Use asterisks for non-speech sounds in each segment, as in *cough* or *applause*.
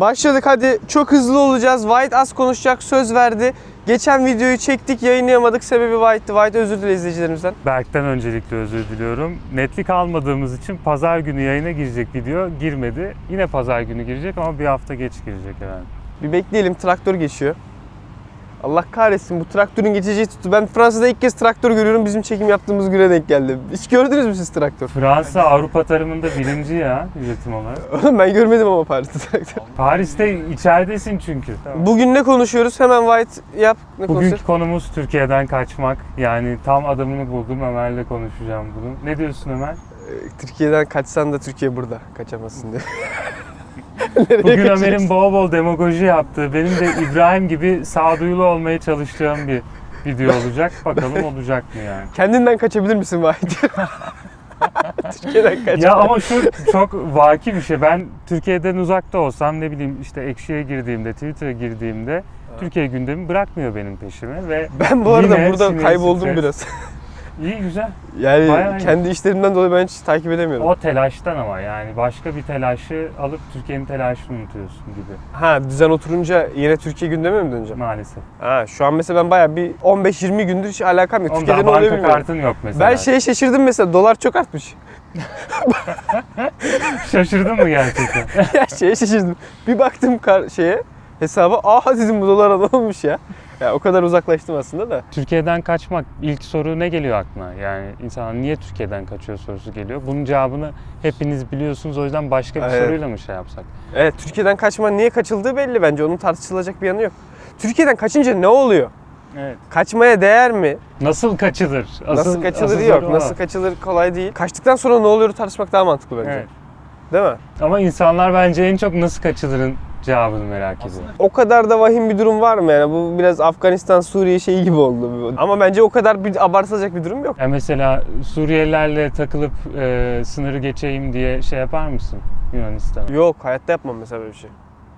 Başladık hadi çok hızlı olacağız. White az konuşacak söz verdi. Geçen videoyu çektik yayınlayamadık. Sebebi White'ti. White özür dile izleyicilerimizden. Berk'ten öncelikle özür diliyorum. Netlik almadığımız için pazar günü yayına girecek video girmedi. Yine pazar günü girecek ama bir hafta geç girecek herhalde. Bir bekleyelim traktör geçiyor. Allah kahretsin bu traktörün geçeceği tuttu. Ben Fransa'da ilk kez traktör görüyorum. Bizim çekim yaptığımız güne denk geldi. Hiç gördünüz mü siz traktör? Fransa Avrupa tarımında birinci ya üretim olarak. *laughs* Oğlum ben görmedim ama Paris'te traktör. Paris'te içeridesin çünkü. Bugün ne konuşuyoruz? Hemen White yap. Ne? Bugünkü konumuz Türkiye'den kaçmak. Yani tam adamını buldum Ömer'le konuşacağım bunu. Ne diyorsun Ömer? Türkiye'den kaçsan da Türkiye burada. Kaçamazsın diye. *laughs* Bugün? Ömer'in bol bol demagoji yaptığı, benim de İbrahim gibi sağduyulu olmaya çalıştığım bir video olacak. Bakalım olacak mı yani? Kendinden kaçabilir misin White? *laughs* Türkiye'den kaç. Ya ama şu çok vaki bir şey. Ben Türkiye'den uzakta olsam ne bileyim işte Ekşi'ye girdiğimde, Twitter'a girdiğimde Türkiye gündemi bırakmıyor benim peşime ve Ben bu arada burada kayboldum biraz. *laughs* iyi güzel. Yani Bayağı iyi. kendi işlerimden dolayı ben hiç takip edemiyorum. O telaştan ama yani başka bir telaşı alıp Türkiye'nin telaşını unutuyorsun gibi Ha düzen oturunca yine Türkiye gündeme mi döneceğim? maalesef. Ha şu an mesela ben bayağı bir 15-20 gündür hiç alakam yok. Türkiye'de ne oluyor bilmiyorum. kartın yok mesela. Ben şeye şaşırdım mesela dolar çok artmış. *laughs* Şaşırdın mı gerçekten? *laughs* ya şeye şaşırdım. Bir baktım kar- şeye hesaba aa dedim bu dolar olmuş ya. Ya o kadar uzaklaştım aslında da. Türkiye'den kaçmak ilk soru ne geliyor aklına? Yani insanlar niye Türkiye'den kaçıyor sorusu geliyor. Bunun cevabını hepiniz biliyorsunuz o yüzden başka bir Evet. soruyla mı şey yapsak? Evet Türkiye'den kaçma niye kaçıldığı belli bence. Onun tartışılacak bir yanı yok. Türkiye'den kaçınca ne oluyor? Evet. Kaçmaya değer mi? Nasıl kaçılır? Nasıl kaçılır asıl yok. Nasıl kaçılır kolay değil. Kaçtıktan sonra ne oluyor tartışmak daha mantıklı bence. Evet. Değil mi? Ama insanlar bence en çok nasıl kaçılırın cevabını merak ediyor. O kadar da vahim bir durum var mı yani? Bu biraz Afganistan, Suriye şeyi gibi oldu. Ama bence o kadar bir abartılacak bir durum yok. Ya mesela Suriyelilerle takılıp e, sınırı geçeyim diye şey yapar mısın Yunanistan'a? Yok hayatta yapmam mesela böyle bir şey.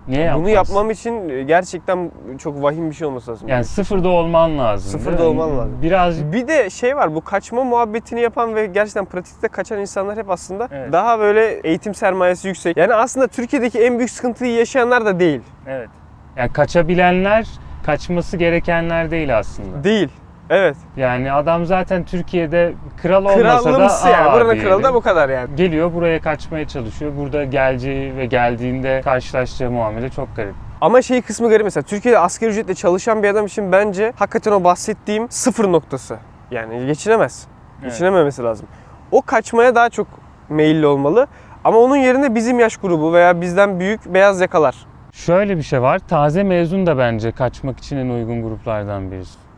Niye yapmazsın? Bunu yapmam için gerçekten çok vahim bir şey olması lazım. Yani sıfırda olman lazım. Sıfırda olman lazım. Birazcık Bir de şey var bu kaçma muhabbetini yapan ve gerçekten pratikte kaçan insanlar hep aslında Evet. daha böyle eğitim sermayesi yüksek. Yani aslında Türkiye'deki en büyük sıkıntıyı yaşayanlar da değil. evet. Yani kaçabilenler kaçması gerekenler değil aslında. Değil. Evet. Yani adam zaten Türkiye'de kral olmasa Krallımsı da yani. aa diyelim. kralı da bu kadar yani. Geliyor buraya kaçmaya çalışıyor. Burada geleceği ve geldiğinde karşılaşacağı muamele çok garip. Ama şey kısmı garip mesela Türkiye'de asgari ücretle çalışan bir adam için bence hakikaten o bahsettiğim sıfır noktası. Yani geçinemez. Evet. Geçinememesi lazım. O kaçmaya daha çok meyilli olmalı. Ama onun yerine bizim yaş grubu veya bizden büyük beyaz yakalar. Şöyle bir şey var. Taze mezun da bence kaçmak için en uygun gruplardan birisi.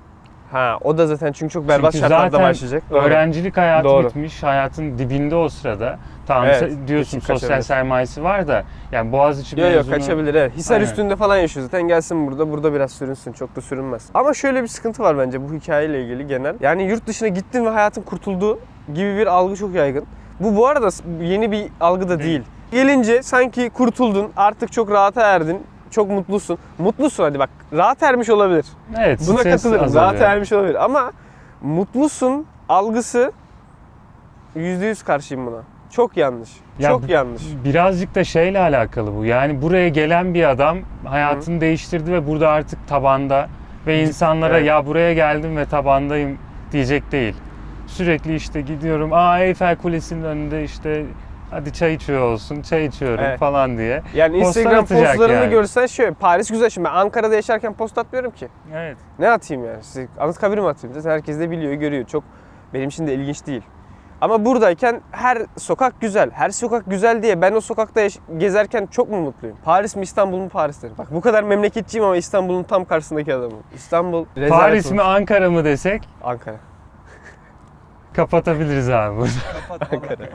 Ha o da zaten çünkü çok berbat Çünkü şartlarda zaten başlayacak. Doğru. Öğrencilik hayatı Doğru. bitmiş, hayatın dibinde o sırada. Tamam Evet, diyorsun sosyal kaçabilir. sermayesi var da yani Boğaziçi Yok yok mezunu kaçabilir evet. Hisar Aynen. üstünde falan yaşıyor zaten gelsin burada. Burada biraz sürünsün. Çok da sürünmez. Ama şöyle bir sıkıntı var bence bu hikayeyle ilgili genel. Yani yurt dışına gittin ve hayatın kurtulduğu gibi bir algı çok yaygın. Bu bu arada yeni bir algı da değil. Gelince sanki kurtuldun, artık çok rahata erdin, çok mutlusun. Mutlusun hadi bak, rahat ermiş olabilir. Evet, Buna katılırım, rahat ermiş olabilir. Ama mutlusun algısı %100 karşıyım buna. Çok yanlış. Ya çok yanlış. Birazcık da şeyle alakalı bu. Yani buraya gelen bir adam hayatını değiştirdi ve burada artık tabanda ve insanlara evet. ya buraya geldim ve tabandayım diyecek değil. Sürekli işte gidiyorum. Aa Eyfel Kulesi'nin önünde işte hadi çay içiyor olsun, çay içiyorum Evet. falan diye. Yani Postlar Instagram atacak postlarını yani. görsen şöyle Paris güzel şimdi ben Ankara'da yaşarken post atmıyorum ki. Evet. Ne atayım yani? Size Anıtkabir'e mi atayım? Zaten herkes de biliyor, görüyor. Çok benim için de ilginç değil. Ama buradayken her sokak güzel. Her sokak güzel diye ben o sokakta yaş- gezerken çok mu mutluyum? Paris mi İstanbul mu Paris derim. Bak bu kadar memleketçiyim ama İstanbul'un tam karşısındaki adamım. İstanbul rezalet Paris olmuş. mi Ankara mı desek Ankara. Kapatabiliriz abi burada. Ankara.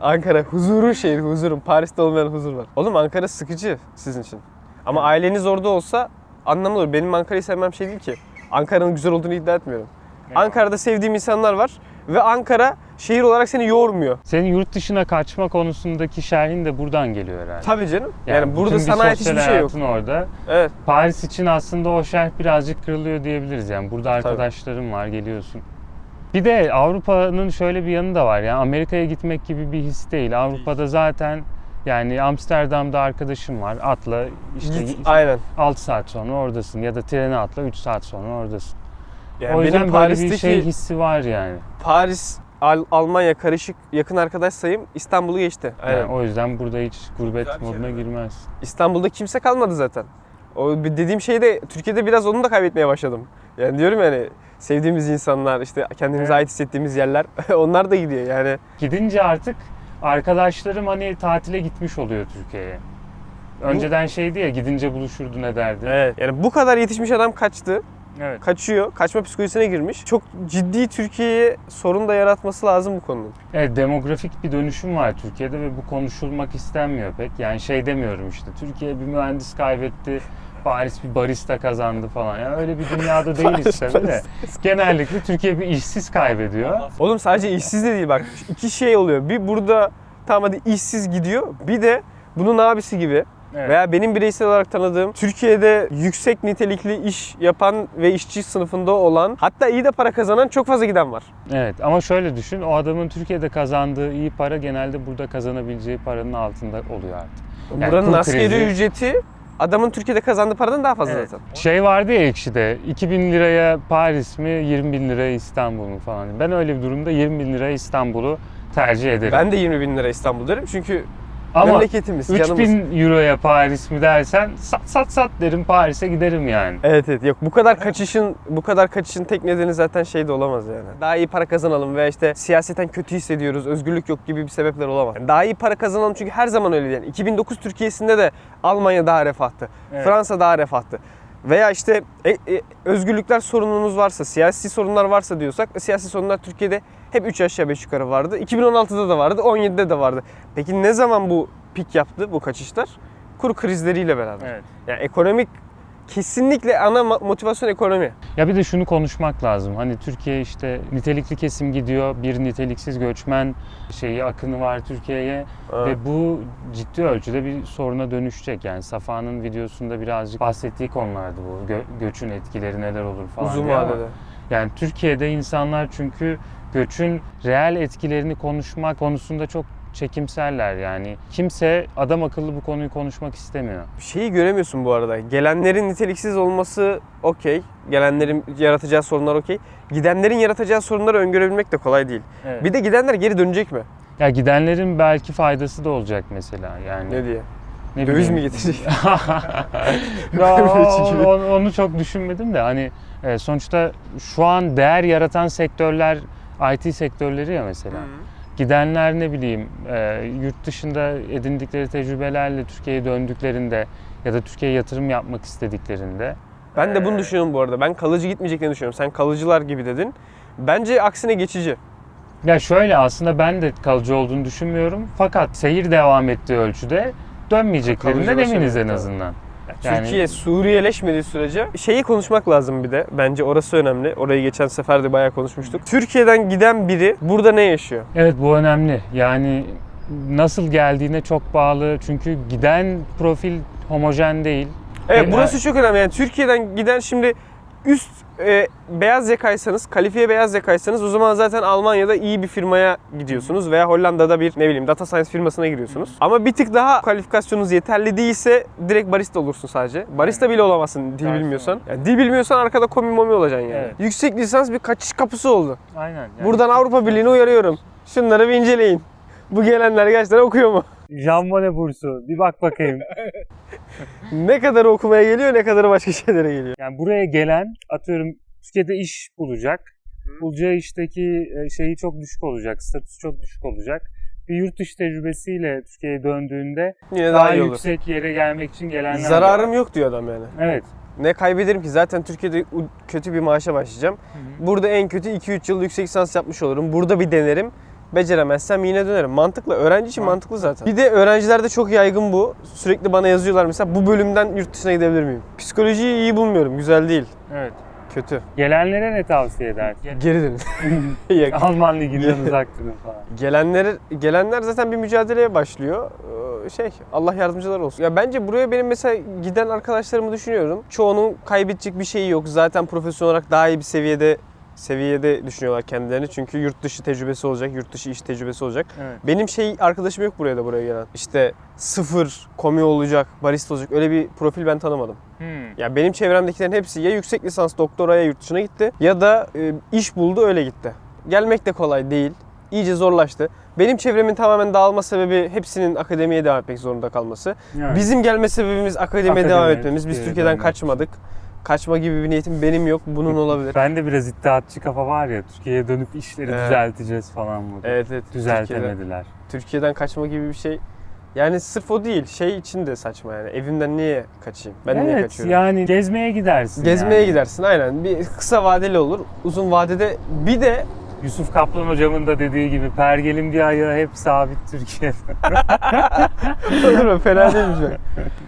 *laughs* Ankara huzurun şehri, huzurun. Paris'te olmayan huzur var. Oğlum Ankara sıkıcı sizin için. Ama aileniz orada olsa anlamlı olur. Benim Ankara'yı sevmem şey değil ki. Ankara'nın güzel olduğunu iddia etmiyorum. Ankara'da sevdiğim insanlar var ve Ankara şehir olarak seni yormuyor. Senin yurt dışına kaçma konusundaki şerhin de buradan geliyor herhalde. Tabii canım. Yani, bütün burada bir sana ait hiçbir şey yok. orada. Evet. Paris için aslında o şerh birazcık kırılıyor diyebiliriz yani. Burada arkadaşlarım var, geliyorsun. Bir de Avrupa'nın şöyle bir yanı da var yani Amerika'ya gitmek gibi bir his değil. Avrupa'da zaten Yani Amsterdam'da arkadaşım var. Atla işte Git, aynen. 6 saat sonra oradasın ya da trene atla 3 saat sonra oradasın. Yani o yüzden benim böyle Paris'teki bir şey hissi var yani. Paris Al- Almanya karışık yakın arkadaş sayım İstanbul'u geçti. Aynen. Yani o yüzden burada hiç gurbet Güzel şey moduna evet. girmez. İstanbul'da kimse kalmadı zaten. O dediğim şeyde Türkiye'de biraz onu da kaybetmeye başladım. Yani diyorum yani sevdiğimiz insanlar işte kendimize Evet. ait hissettiğimiz yerler *laughs* onlar da gidiyor yani. Gidince artık arkadaşlarım hani tatile gitmiş oluyor Türkiye'ye. Önceden şeydi ya gidince buluşurdun ederdi. Evet. Yani bu kadar yetişmiş adam kaçtı. Evet. Kaçıyor. Kaçma psikolojisine girmiş. Çok ciddi Türkiye'ye sorun da yaratması lazım bu konunun. Evet demografik bir dönüşüm var Türkiye'de ve bu konuşulmak istenmiyor pek. Yani şey demiyorum işte Türkiye bir mühendis kaybetti, Paris bir barista kazandı falan. Yani öyle bir dünyada *laughs* değiliz tabii de. Genellikle Türkiye bir işsiz kaybediyor. Oğlum sadece işsiz de değil bak. iki şey oluyor. Bir burada tam hadi işsiz gidiyor. Bir de bunun abisi gibi Evet. veya benim bireysel olarak tanıdığım Türkiye'de yüksek nitelikli iş yapan ve işçi sınıfında olan hatta iyi de para kazanan çok fazla giden var. Evet ama şöyle düşün o adamın Türkiye'de kazandığı iyi para genelde burada kazanabileceği paranın altında oluyor artık. Yani Buranın askeri krizi- ücreti adamın Türkiye'de kazandığı paradan daha fazla Evet. zaten. Şey vardı ya ekşide 2000 liraya Paris mi 20 bin liraya İstanbul mu falan. Ben öyle bir durumda 20 bin liraya İstanbul'u tercih ederim. Ben de 20 bin lira İstanbul derim çünkü Ama memleketimiz, canımız. 3000 euroya Paris mi dersen sat sat sat derim Paris'e giderim yani. Evet evet yok bu kadar kaçışın bu kadar kaçışın tek nedeni zaten şey de olamaz yani. Daha iyi para kazanalım veya işte siyaseten kötü hissediyoruz, özgürlük yok gibi bir sebepler olamaz. Yani daha iyi para kazanalım çünkü her zaman öyle yani. 2009 Türkiye'sinde de Almanya daha refahtı. Evet. Fransa daha refahtı. Veya işte e, e, özgürlükler sorunumuz varsa, siyasi sorunlar varsa diyorsak e, siyasi sorunlar Türkiye'de hep 3 aşağı 5 yukarı vardı. 2016'da da vardı, 17'de de vardı. Peki ne zaman bu pik yaptı bu kaçışlar? Kur krizleriyle beraber. Evet. Yani ekonomik kesinlikle ana motivasyon ekonomi. Ya bir de şunu konuşmak lazım. Hani Türkiye işte nitelikli kesim gidiyor. Bir niteliksiz göçmen şeyi akını var Türkiye'ye ve bu ciddi ölçüde bir soruna dönüşecek. Yani Safa'nın videosunda birazcık bahsettiği konulardı bu. Gö- göçün etkileri neler olur falan Uzun vadede. Yani Türkiye'de insanlar çünkü göçün reel etkilerini konuşmak konusunda çok çekimserler yani. Kimse adam akıllı bu konuyu konuşmak istemiyor. Şeyi göremiyorsun bu arada. Gelenlerin niteliksiz olması okey. Gelenlerin yaratacağı sorunlar okey. Gidenlerin yaratacağı sorunları öngörebilmek de kolay değil. Evet. Bir de gidenler geri dönecek mi? Ya gidenlerin belki faydası da olacak mesela yani. Ne diye? Ne Döviz bileyim. mi getirecek? *laughs* *laughs* Ya, onu, onu çok düşünmedim de hani e, sonuçta şu an değer yaratan sektörler IT sektörleri ya mesela. Gidenler ne bileyim e, yurt dışında edindikleri tecrübelerle Türkiye'ye döndüklerinde ya da Türkiye'ye yatırım yapmak istediklerinde Ben de bunu düşünüyorum bu arada. Ben kalıcı gitmeyeceklerini düşünüyorum. Sen kalıcılar gibi dedin. Bence aksine geçici. ya şöyle aslında ben de kalıcı olduğunu düşünmüyorum fakat seyir devam ettiği ölçüde dönmeyeceklerinden eminiz en azından. Yani- Türkiye Suriyeleşmediği sürece şeyi konuşmak lazım bir de. Bence orası önemli. Orayı geçen sefer de bayağı konuşmuştuk. Türkiye'den giden biri burada ne yaşıyor? Evet bu önemli. Yani nasıl geldiğine çok bağlı. Çünkü giden profil homojen değil. Evet burası çok önemli. Yani Türkiye'den giden şimdi üst e, beyaz yakaysanız, kalifiye beyaz yakaysanız o zaman zaten Almanya'da iyi bir firmaya gidiyorsunuz veya Hollanda'da bir ne bileyim data science firmasına giriyorsunuz. Ama bir tık daha kalifikasyonunuz yeterli değilse direkt barista olursun sadece. Barista bile olamazsın dil Garson. bilmiyorsan. Yani dil bilmiyorsan arkada komi momi olacaksın yani. Evet. Yüksek lisans bir kaçış kapısı oldu. Aynen. Yani Buradan Avrupa Birliği'ne uyarıyorum. Şunları bir inceleyin. Bu gelenler gerçekten okuyor mu? Jean Monnet bursu. Bir bak bakayım. *laughs* Ne kadar okumaya geliyor ne kadar başka şeylere geliyor. Yani buraya gelen atıyorum Türkiye'de iş bulacak. Bulacağı işteki e, şeyi çok düşük olacak. Statüsü çok düşük olacak. Bir yurt dışı tecrübesiyle Türkiye'ye döndüğünde Yine daha, daha, olur. yüksek yere gelmek için gelenler var. Zararım yok diyor adam yani. Evet. Ne kaybederim ki? Zaten Türkiye'de kötü bir maaşa başlayacağım. Burada en kötü 2-3 yıl yüksek lisans yapmış olurum. Burada bir denerim. Beceremezsem yine dönerim. Mantıklı. Öğrenci için mantıklı zaten. Bir de öğrencilerde çok yaygın bu. Sürekli bana yazıyorlar mesela bu bölümden yurt dışına gidebilir miyim? Psikolojiyi iyi bulmuyorum. Güzel değil. Evet. Kötü. Gelenlere ne tavsiye edersin? Geri dönün. *laughs* Alman liginden uzak durun falan. Gelenler gelenler zaten bir mücadeleye başlıyor. Ee, Şey Allah yardımcılar olsun. Ya bence buraya benim mesela giden arkadaşlarımı düşünüyorum. Çoğunun kaybedecek bir şeyi yok. Zaten profesyonel olarak daha iyi bir seviyede seviyede düşünüyorlar kendilerini. Çünkü yurt dışı tecrübesi olacak, yurt dışı iş tecrübesi olacak. Evet. Benim şey arkadaşım yok buraya da buraya gelen. İşte sıfır komi olacak, barista olacak. Öyle bir profil ben tanımadım. Hmm. Ya benim çevremdekilerin hepsi ya yüksek lisans doktoraya yurt dışına gitti ya da e, iş buldu öyle gitti. Gelmek de kolay değil. İyice zorlaştı. Benim çevremin tamamen dağılma sebebi hepsinin akademiye devam etmek zorunda kalması. Yani. Bizim gelme sebebimiz akademiye Akademiye, devam etmemiz. Biz Türkiye'den kaçmadık. Kaçma gibi bir niyetim benim yok. Bunun olabilir. Ben de biraz iddiatçı kafa var ya Türkiye'ye dönüp işleri Evet. düzelteceğiz falan mı? Evet evet. Türkiye'den, Düzeltemediler. Türkiye'den kaçma gibi bir şey. Yani sırf o değil. Şey için de saçma yani. Evimden niye kaçayım? Ben niye evet kaçıyorum? yani gezmeye gidersin. Gezmeye yani. gidersin aynen. Bir kısa vadeli olur. Uzun vadede bir de Yusuf Kaplan hocamın da dediği gibi pergelin bir ayağı hep sabit Türkiye'de. *laughs* Olur mu? Fena değilmiş. *laughs*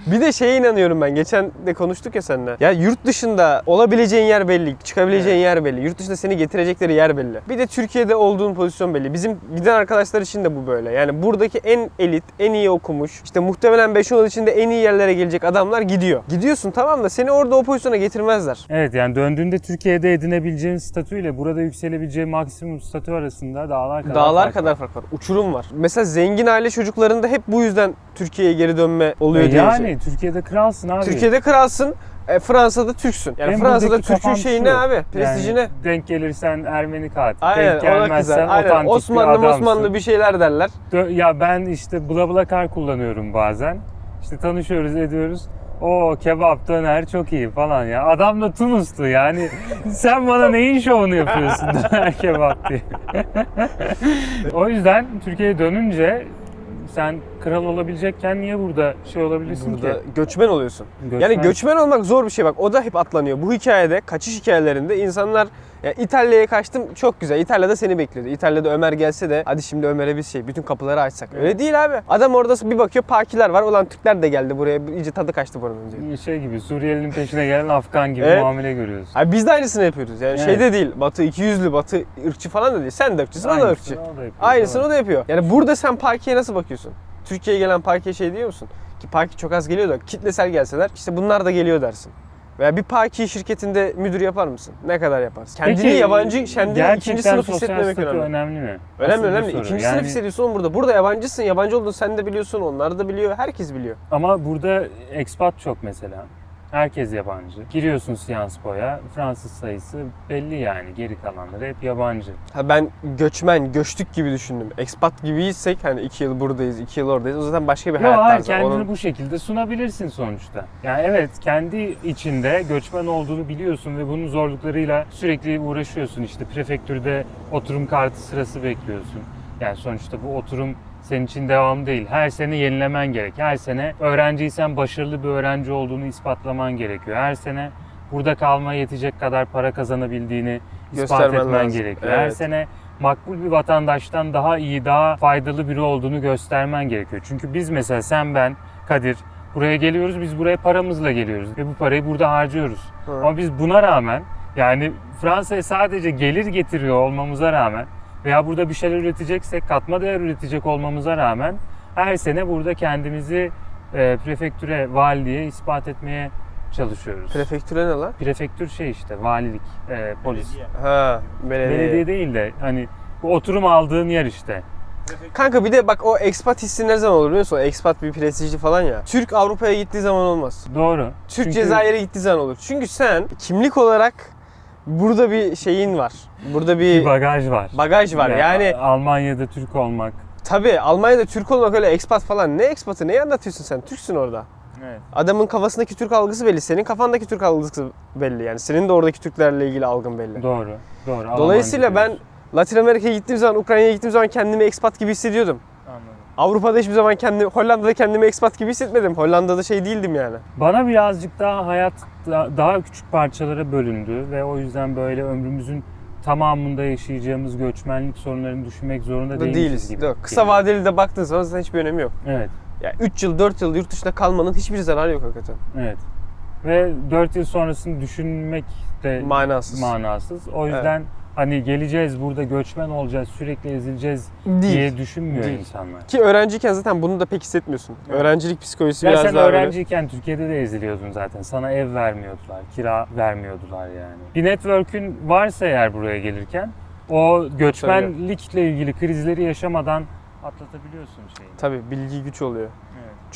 Bir de şeye inanıyorum ben. Geçen de konuştuk ya seninle. Ya yurt dışında olabileceğin yer belli. Çıkabileceğin yer belli. Yurt dışında seni getirecekleri yer belli. Bir de Türkiye'de olduğun pozisyon belli. Bizim giden arkadaşlar için de bu böyle. Yani buradaki en elit, en iyi okumuş, işte muhtemelen 5 yıl içinde en iyi yerlere gelecek adamlar gidiyor. Gidiyorsun tamam da seni orada o pozisyona getirmezler. evet yani döndüğünde Türkiye'de edinebileceğin statüyle burada yükselebileceğin maksimum statü arasında dağlar kadar Dağlar fark kadar var. fark var. Uçurum var. Mesela zengin aile çocuklarında hep bu yüzden Türkiye'ye geri dönme oluyor E diye. yani Türkiye'de kralsın abi. Türkiye'de kralsın, e, Fransa'da Türksün. Yani Benim Fransa'da Türk'ün şeyi şu, ne abi? Prestiji yani ne? Denk gelirsen Ermeni katil. Aynen denk gelmezsen. Aynen. otantik Osmanlı bir adamsın. Osmanlı bir şeyler derler. Ya ben işte BlaBlaCar kullanıyorum bazen. İşte tanışıyoruz ediyoruz. O kebap döner çok iyi falan ya. Adam da Tunus'tu yani. *laughs* Sen bana neyin şovunu yapıyorsun *laughs* döner kebap diye. *laughs* o yüzden Türkiye'ye dönünce sen kral olabilecekken niye burada şey olabilirsin Burada ki? göçmen oluyorsun. Göçmen. Yani göçmen olmak zor bir şey bak. O da hep atlanıyor. Bu hikayede, kaçış hikayelerinde insanlar ya İtalya'ya kaçtım çok güzel. İtalya'da seni bekliyordu. İtalya'da Ömer gelse de hadi şimdi Ömer'e bir şey bütün kapıları açsak. Öyle değil abi. Adam orada bir bakıyor pakiler var. Ulan Türkler de geldi buraya. İyice tadı kaçtı buranın diyor. şey gibi Suriyelinin peşine gelen *laughs* Afgan gibi Evet. muamele görüyorsun. Abi biz de aynısını yapıyoruz. Yani Evet. şeyde değil. Batı ikiyüzlü, Batı ırkçı falan da değil. Sen de ırkçısın, o da ırkçı. o da yapıyor, Aynısını o da yapıyor. Yani burada sen Paki'ye nasıl bakıyorsun? Türkiye'ye gelen Paki'ye şey diyor musun? Ki Paki çok az geliyor da kitlesel gelseler işte bunlar da geliyor dersin. Veya bir Paki şirketinde müdür yapar mısın? Ne kadar yaparsın? Kendini Peki, yabancı, kendini ikinci sınıf hissetmemek önemli. önemli mi? Önemli bir önemli. İkinci Yani- sınıf hissediyorsun burada. Burada yabancısın. Yabancı olduğunu sen de biliyorsun. Onlar da biliyor. Herkes biliyor. Ama burada expat çok mesela. Herkes yabancı. Giriyorsun Sciences-Po'ya, Fransız sayısı belli yani. Geri kalanları hep yabancı. Ha ben göçmen, göçtük gibi düşündüm. Expat gibiysek hani iki yıl buradayız, iki yıl oradayız. O zaten başka bir Yo, hayat hayır, tarzı. kendini Onun- bu şekilde sunabilirsin sonuçta. Yani evet kendi içinde göçmen olduğunu biliyorsun ve bunun zorluklarıyla sürekli uğraşıyorsun. İşte prefektürde oturum kartı sırası bekliyorsun. Yani sonuçta bu oturum senin için devam değil. Her sene yenilemen gerek. Her sene öğrenciysen başarılı bir öğrenci olduğunu ispatlaman gerekiyor. Her sene burada kalmaya yetecek kadar para kazanabildiğini ispat Göstermen etmen lazım. gerekiyor. Her Evet. sene makbul bir vatandaştan daha iyi, daha faydalı biri olduğunu göstermen gerekiyor. Çünkü biz mesela sen, ben, Kadir buraya geliyoruz. Biz buraya paramızla geliyoruz ve bu parayı burada harcıyoruz. Hı. Ama biz buna rağmen yani Fransa'ya sadece gelir getiriyor olmamıza rağmen veya burada bir şeyler üreteceksek katma değer üretecek olmamıza rağmen her sene burada kendimizi e, prefektüre, valiliğe ispat etmeye çalışıyoruz. Prefektüre ne lan? Prefektür şey işte valilik, e, polis. Ha, belediye. Belediye değil de hani bu oturum aldığın yer işte. Kanka bir de bak o expat hissi ne zaman olur biliyor musun? O expat bir prestijli falan ya. Türk Avrupa'ya gittiği zaman olmaz. Doğru. Türk Çünkü- Cezayir'e gittiği zaman olur. Çünkü sen kimlik olarak burada bir şeyin var. Burada bir bir bagaj var. bagaj var. Yani Almanya'da Türk olmak. tabii Almanya'da Türk olmak öyle expat falan. Ne expatı? Neyi anlatıyorsun sen? Türksün orada. Evet. Adamın kafasındaki Türk algısı belli. Senin kafandaki Türk algısı belli. Yani senin de oradaki Türklerle ilgili algın belli. Doğru. Doğru. Dolayısıyla ben. Latin Amerika'ya gittiğim zaman, Ukrayna'ya gittiğim zaman kendimi expat gibi hissediyordum. Avrupa'da hiçbir zaman kendimi, Hollanda'da kendimi expat gibi hissetmedim. Hollanda'da şey değildim yani. Bana birazcık daha hayat da- daha küçük parçalara bölündü ve o yüzden böyle ömrümüzün tamamında yaşayacağımız göçmenlik sorunlarını düşünmek zorunda Da değiliz değiliz. gibi. Yok. Kısa vadeli de baktığın zaman zaten hiçbir önemi yok. Evet. Ya 3 yıl, 4 yıl yurt dışında kalmanın hiçbir zararı yok hakikaten. Evet. Ve 4 yıl sonrasını düşünmek de Manasız. manasız. O yüzden hani geleceğiz burada göçmen olacağız sürekli ezileceğiz Değil. diye düşünmüyor Değil. insanlar. Ki öğrenciyken zaten bunu da pek hissetmiyorsun. Evet. Öğrencilik psikolojisi Ya biraz sen daha böyle- öğrenciyken Türkiye'de de eziliyordun zaten. Sana ev vermiyordular, kira vermiyordular yani. Bir network'ün varsa eğer buraya gelirken o göçmenlikle ilgili krizleri yaşamadan atlatabiliyorsun şeyi. Tabii bilgi güç oluyor.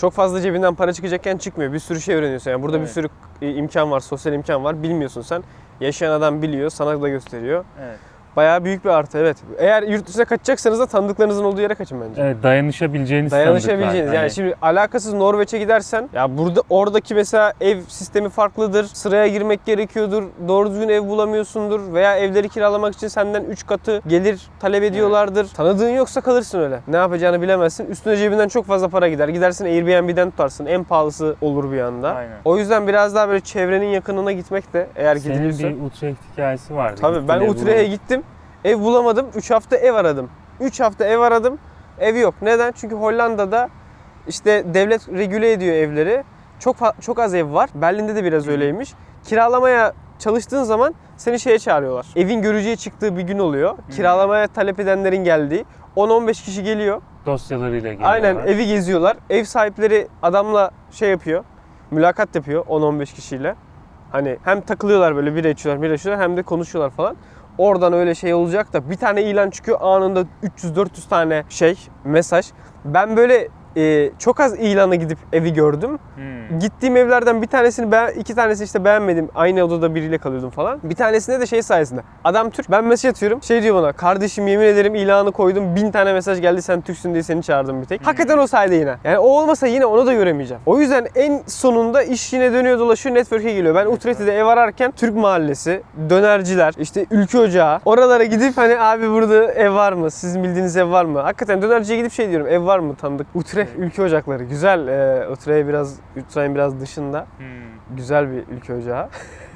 Çok fazla cebinden para çıkacakken çıkmıyor. Bir sürü şey öğreniyorsun. Yani burada bir Evet. sürü e, imkan var, sosyal imkan var. Bilmiyorsun sen. Yaşayan adam biliyor, sana da gösteriyor. Evet. Bayağı büyük bir artı evet. Eğer yurt dışına kaçacaksanız da tanıdıklarınızın olduğu yere kaçın bence. Evet, dayanışabileceğiniz Dayanışabileceğiniz. Yani Hani şimdi alakasız Norveç'e gidersen ya burada oradaki mesela ev sistemi farklıdır. Sıraya girmek gerekiyordur. Doğru düzgün ev bulamıyorsundur veya evleri kiralamak için senden 3 katı gelir talep ediyorlardır. Tanıdığın yoksa kalırsın öyle. Ne yapacağını bilemezsin. Üstüne cebinden çok fazla para gider. Gidersin Airbnb'den tutarsın. En pahalısı olur bir anda. Aynen. O yüzden biraz daha böyle çevrenin yakınına gitmek de eğer Senin gidiliyorsa. bir Utrecht hikayesi vardı. Tabii ben Utrecht'e gittim. Ev bulamadım. 3 hafta ev aradım. 3 hafta ev aradım. Ev yok. Neden? Çünkü Hollanda'da işte devlet regüle ediyor evleri. Çok çok az ev var. Berlin'de de biraz öyleymiş. Kiralamaya çalıştığın zaman seni şeye çağırıyorlar. Evin görücüye çıktığı bir gün oluyor. Kiralamaya talep edenlerin geldiği. 10-15 kişi geliyor. dosyalarıyla geliyorlar. Aynen evi geziyorlar. Ev sahipleri adamla şey yapıyor. Mülakat yapıyor 10-15 kişiyle. Hani hem takılıyorlar böyle bir içiyorlar bir içiyorlar hem de konuşuyorlar falan. Oradan öyle şey olacak da bir tane ilan çıkıyor anında 300-400 tane şey mesaj. Ben böyle e, çok az ilana gidip evi gördüm. Hmm. Gittiğim evlerden bir tanesini ben iki tanesi işte beğenmedim. Aynı odada biriyle kalıyordum falan. Bir tanesinde de şey sayesinde. Adam Türk. Ben mesaj atıyorum. Şey diyor bana. Kardeşim yemin ederim ilanı koydum. Bin tane mesaj geldi sen Türksün diye seni çağırdım bir tek. Hakikaten o sayede yine. Yani o olmasa yine onu da göremeyeceğim. O yüzden en sonunda iş yine dönüyor dolaşıyor network'e geliyor. Ben Utrecht'te ev ararken Türk mahallesi, dönerciler, işte ülke ocağı. Oralara gidip hani abi burada ev var mı? Sizin bildiğiniz ev var mı? Hakikaten dönerciye gidip şey diyorum. Ev var mı tanıdık? Utrecht ülke ocakları. Güzel. E, Utrecht'e biraz Utrecht'in biraz dışında. Hmm. Güzel bir ülke ocağı.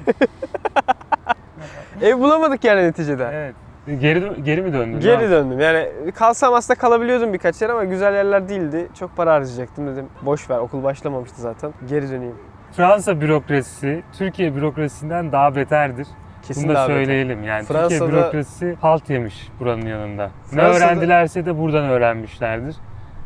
*laughs* Ev bulamadık yani neticede. Evet. Geri, geri mi döndün? Ne Geri döndüm. Yani kalsam aslında kalabiliyordum birkaç yer ama güzel yerler değildi. Çok para harcayacaktım dedim. Boş ver okul başlamamıştı zaten. Geri döneyim. Fransa bürokrasisi Türkiye bürokrasisinden daha beterdir. Kesin Bunu da daha beter. söyleyelim. Yani Fransa'da- Türkiye bürokrasisi halt yemiş buranın yanında. Ne Fransa'da- öğrendilerse de buradan öğrenmişlerdir.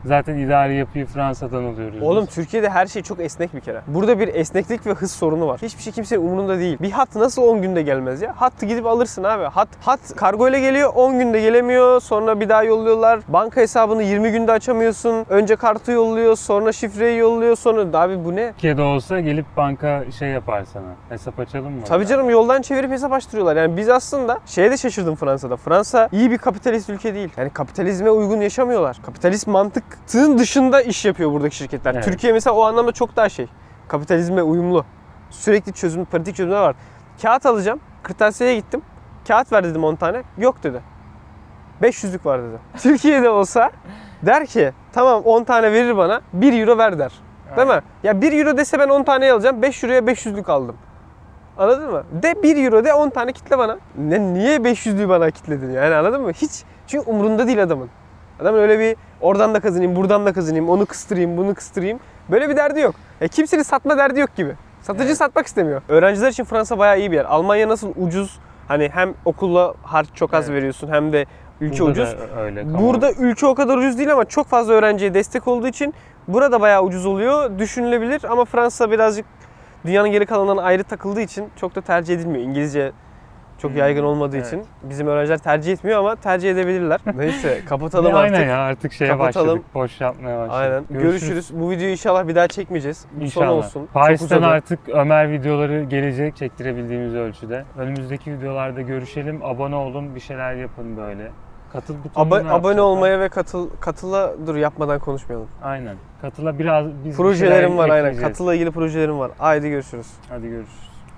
Zaten idari yapıyı Fransa'dan alıyoruz. Oğlum biz. Türkiye'de her şey çok esnek bir kere. Burada bir esneklik ve hız sorunu var. Hiçbir şey kimsenin umurunda değil. Bir hat nasıl 10 günde gelmez ya? Hattı gidip alırsın abi. Hat hat kargo ile geliyor 10 günde gelemiyor. Sonra bir daha yolluyorlar. Banka hesabını 20 günde açamıyorsun. Önce kartı yolluyor, sonra şifreyi yolluyor, sonra abi bu ne? Türkiye'de olsa gelip banka şey yapar sana. Hesap açalım mı? Tabii canım yoldan çevirip hesap açtırıyorlar. Yani biz aslında şeye de şaşırdım Fransa'da. Fransa iyi bir kapitalist ülke değil. Yani kapitalizme uygun yaşamıyorlar. Kapitalist mantıktığın dışında iş yapıyor buradaki şirketler. Evet. Türkiye mesela o anlamda çok daha şey. Kapitalizme uyumlu. Sürekli çözüm, pratik çözümler var. Kağıt alacağım. Kırtasiyeye gittim. Kağıt ver dedim 10 tane. Yok dedi. 500'lük var dedi. *laughs* Türkiye'de olsa der ki tamam 10 tane verir bana 1 euro ver der. Değil mi? Ya 1 euro dese ben 10 tane alacağım. 5 euroya 500'lük aldım. Anladın mı? De 1 euro de 10 tane kitle bana. Ne, niye 500'lüğü bana kitledin yani anladın mı? Hiç. Çünkü umurunda değil adamın. Adamın öyle bir oradan da kazanayım, buradan da kazanayım, onu kıstırayım, bunu kıstırayım. Böyle bir derdi yok. E, kimsenin satma derdi yok gibi. Satıcı Evet. satmak istemiyor. Öğrenciler için Fransa bayağı iyi bir yer. Almanya nasıl ucuz? Hani hem okulla harç çok az Evet. veriyorsun hem de ülke Burada ucuz. öyle. Tamam. Burada ülke o kadar ucuz değil ama çok fazla öğrenciye destek olduğu için burada bayağı ucuz oluyor. Düşünülebilir ama Fransa birazcık dünyanın geri kalanından ayrı takıldığı için çok da tercih edilmiyor. İngilizce çok Hmm, yaygın olmadığı evet. için bizim öğrenciler tercih etmiyor ama tercih edebilirler. *laughs* Neyse kapatalım Aynen artık. ya artık şeye Kapatalım. başladık. Boş yapmaya başladık. Aynen. Görüşürüz. Bu videoyu inşallah bir daha çekmeyeceğiz. Bu İnşallah. son olsun. Paris'ten artık Ömer videoları gelecek çektirebildiğimiz ölçüde. Önümüzdeki videolarda görüşelim. Abone olun. Bir şeyler yapın böyle. Katıl butonuna abone olmaya ve katıl katıla dur yapmadan konuşmayalım. Aynen. Katıla biraz biz bir Projelerim şeyler var aynen. Katıla ilgili projelerim var. Haydi görüşürüz. Hadi görüşürüz.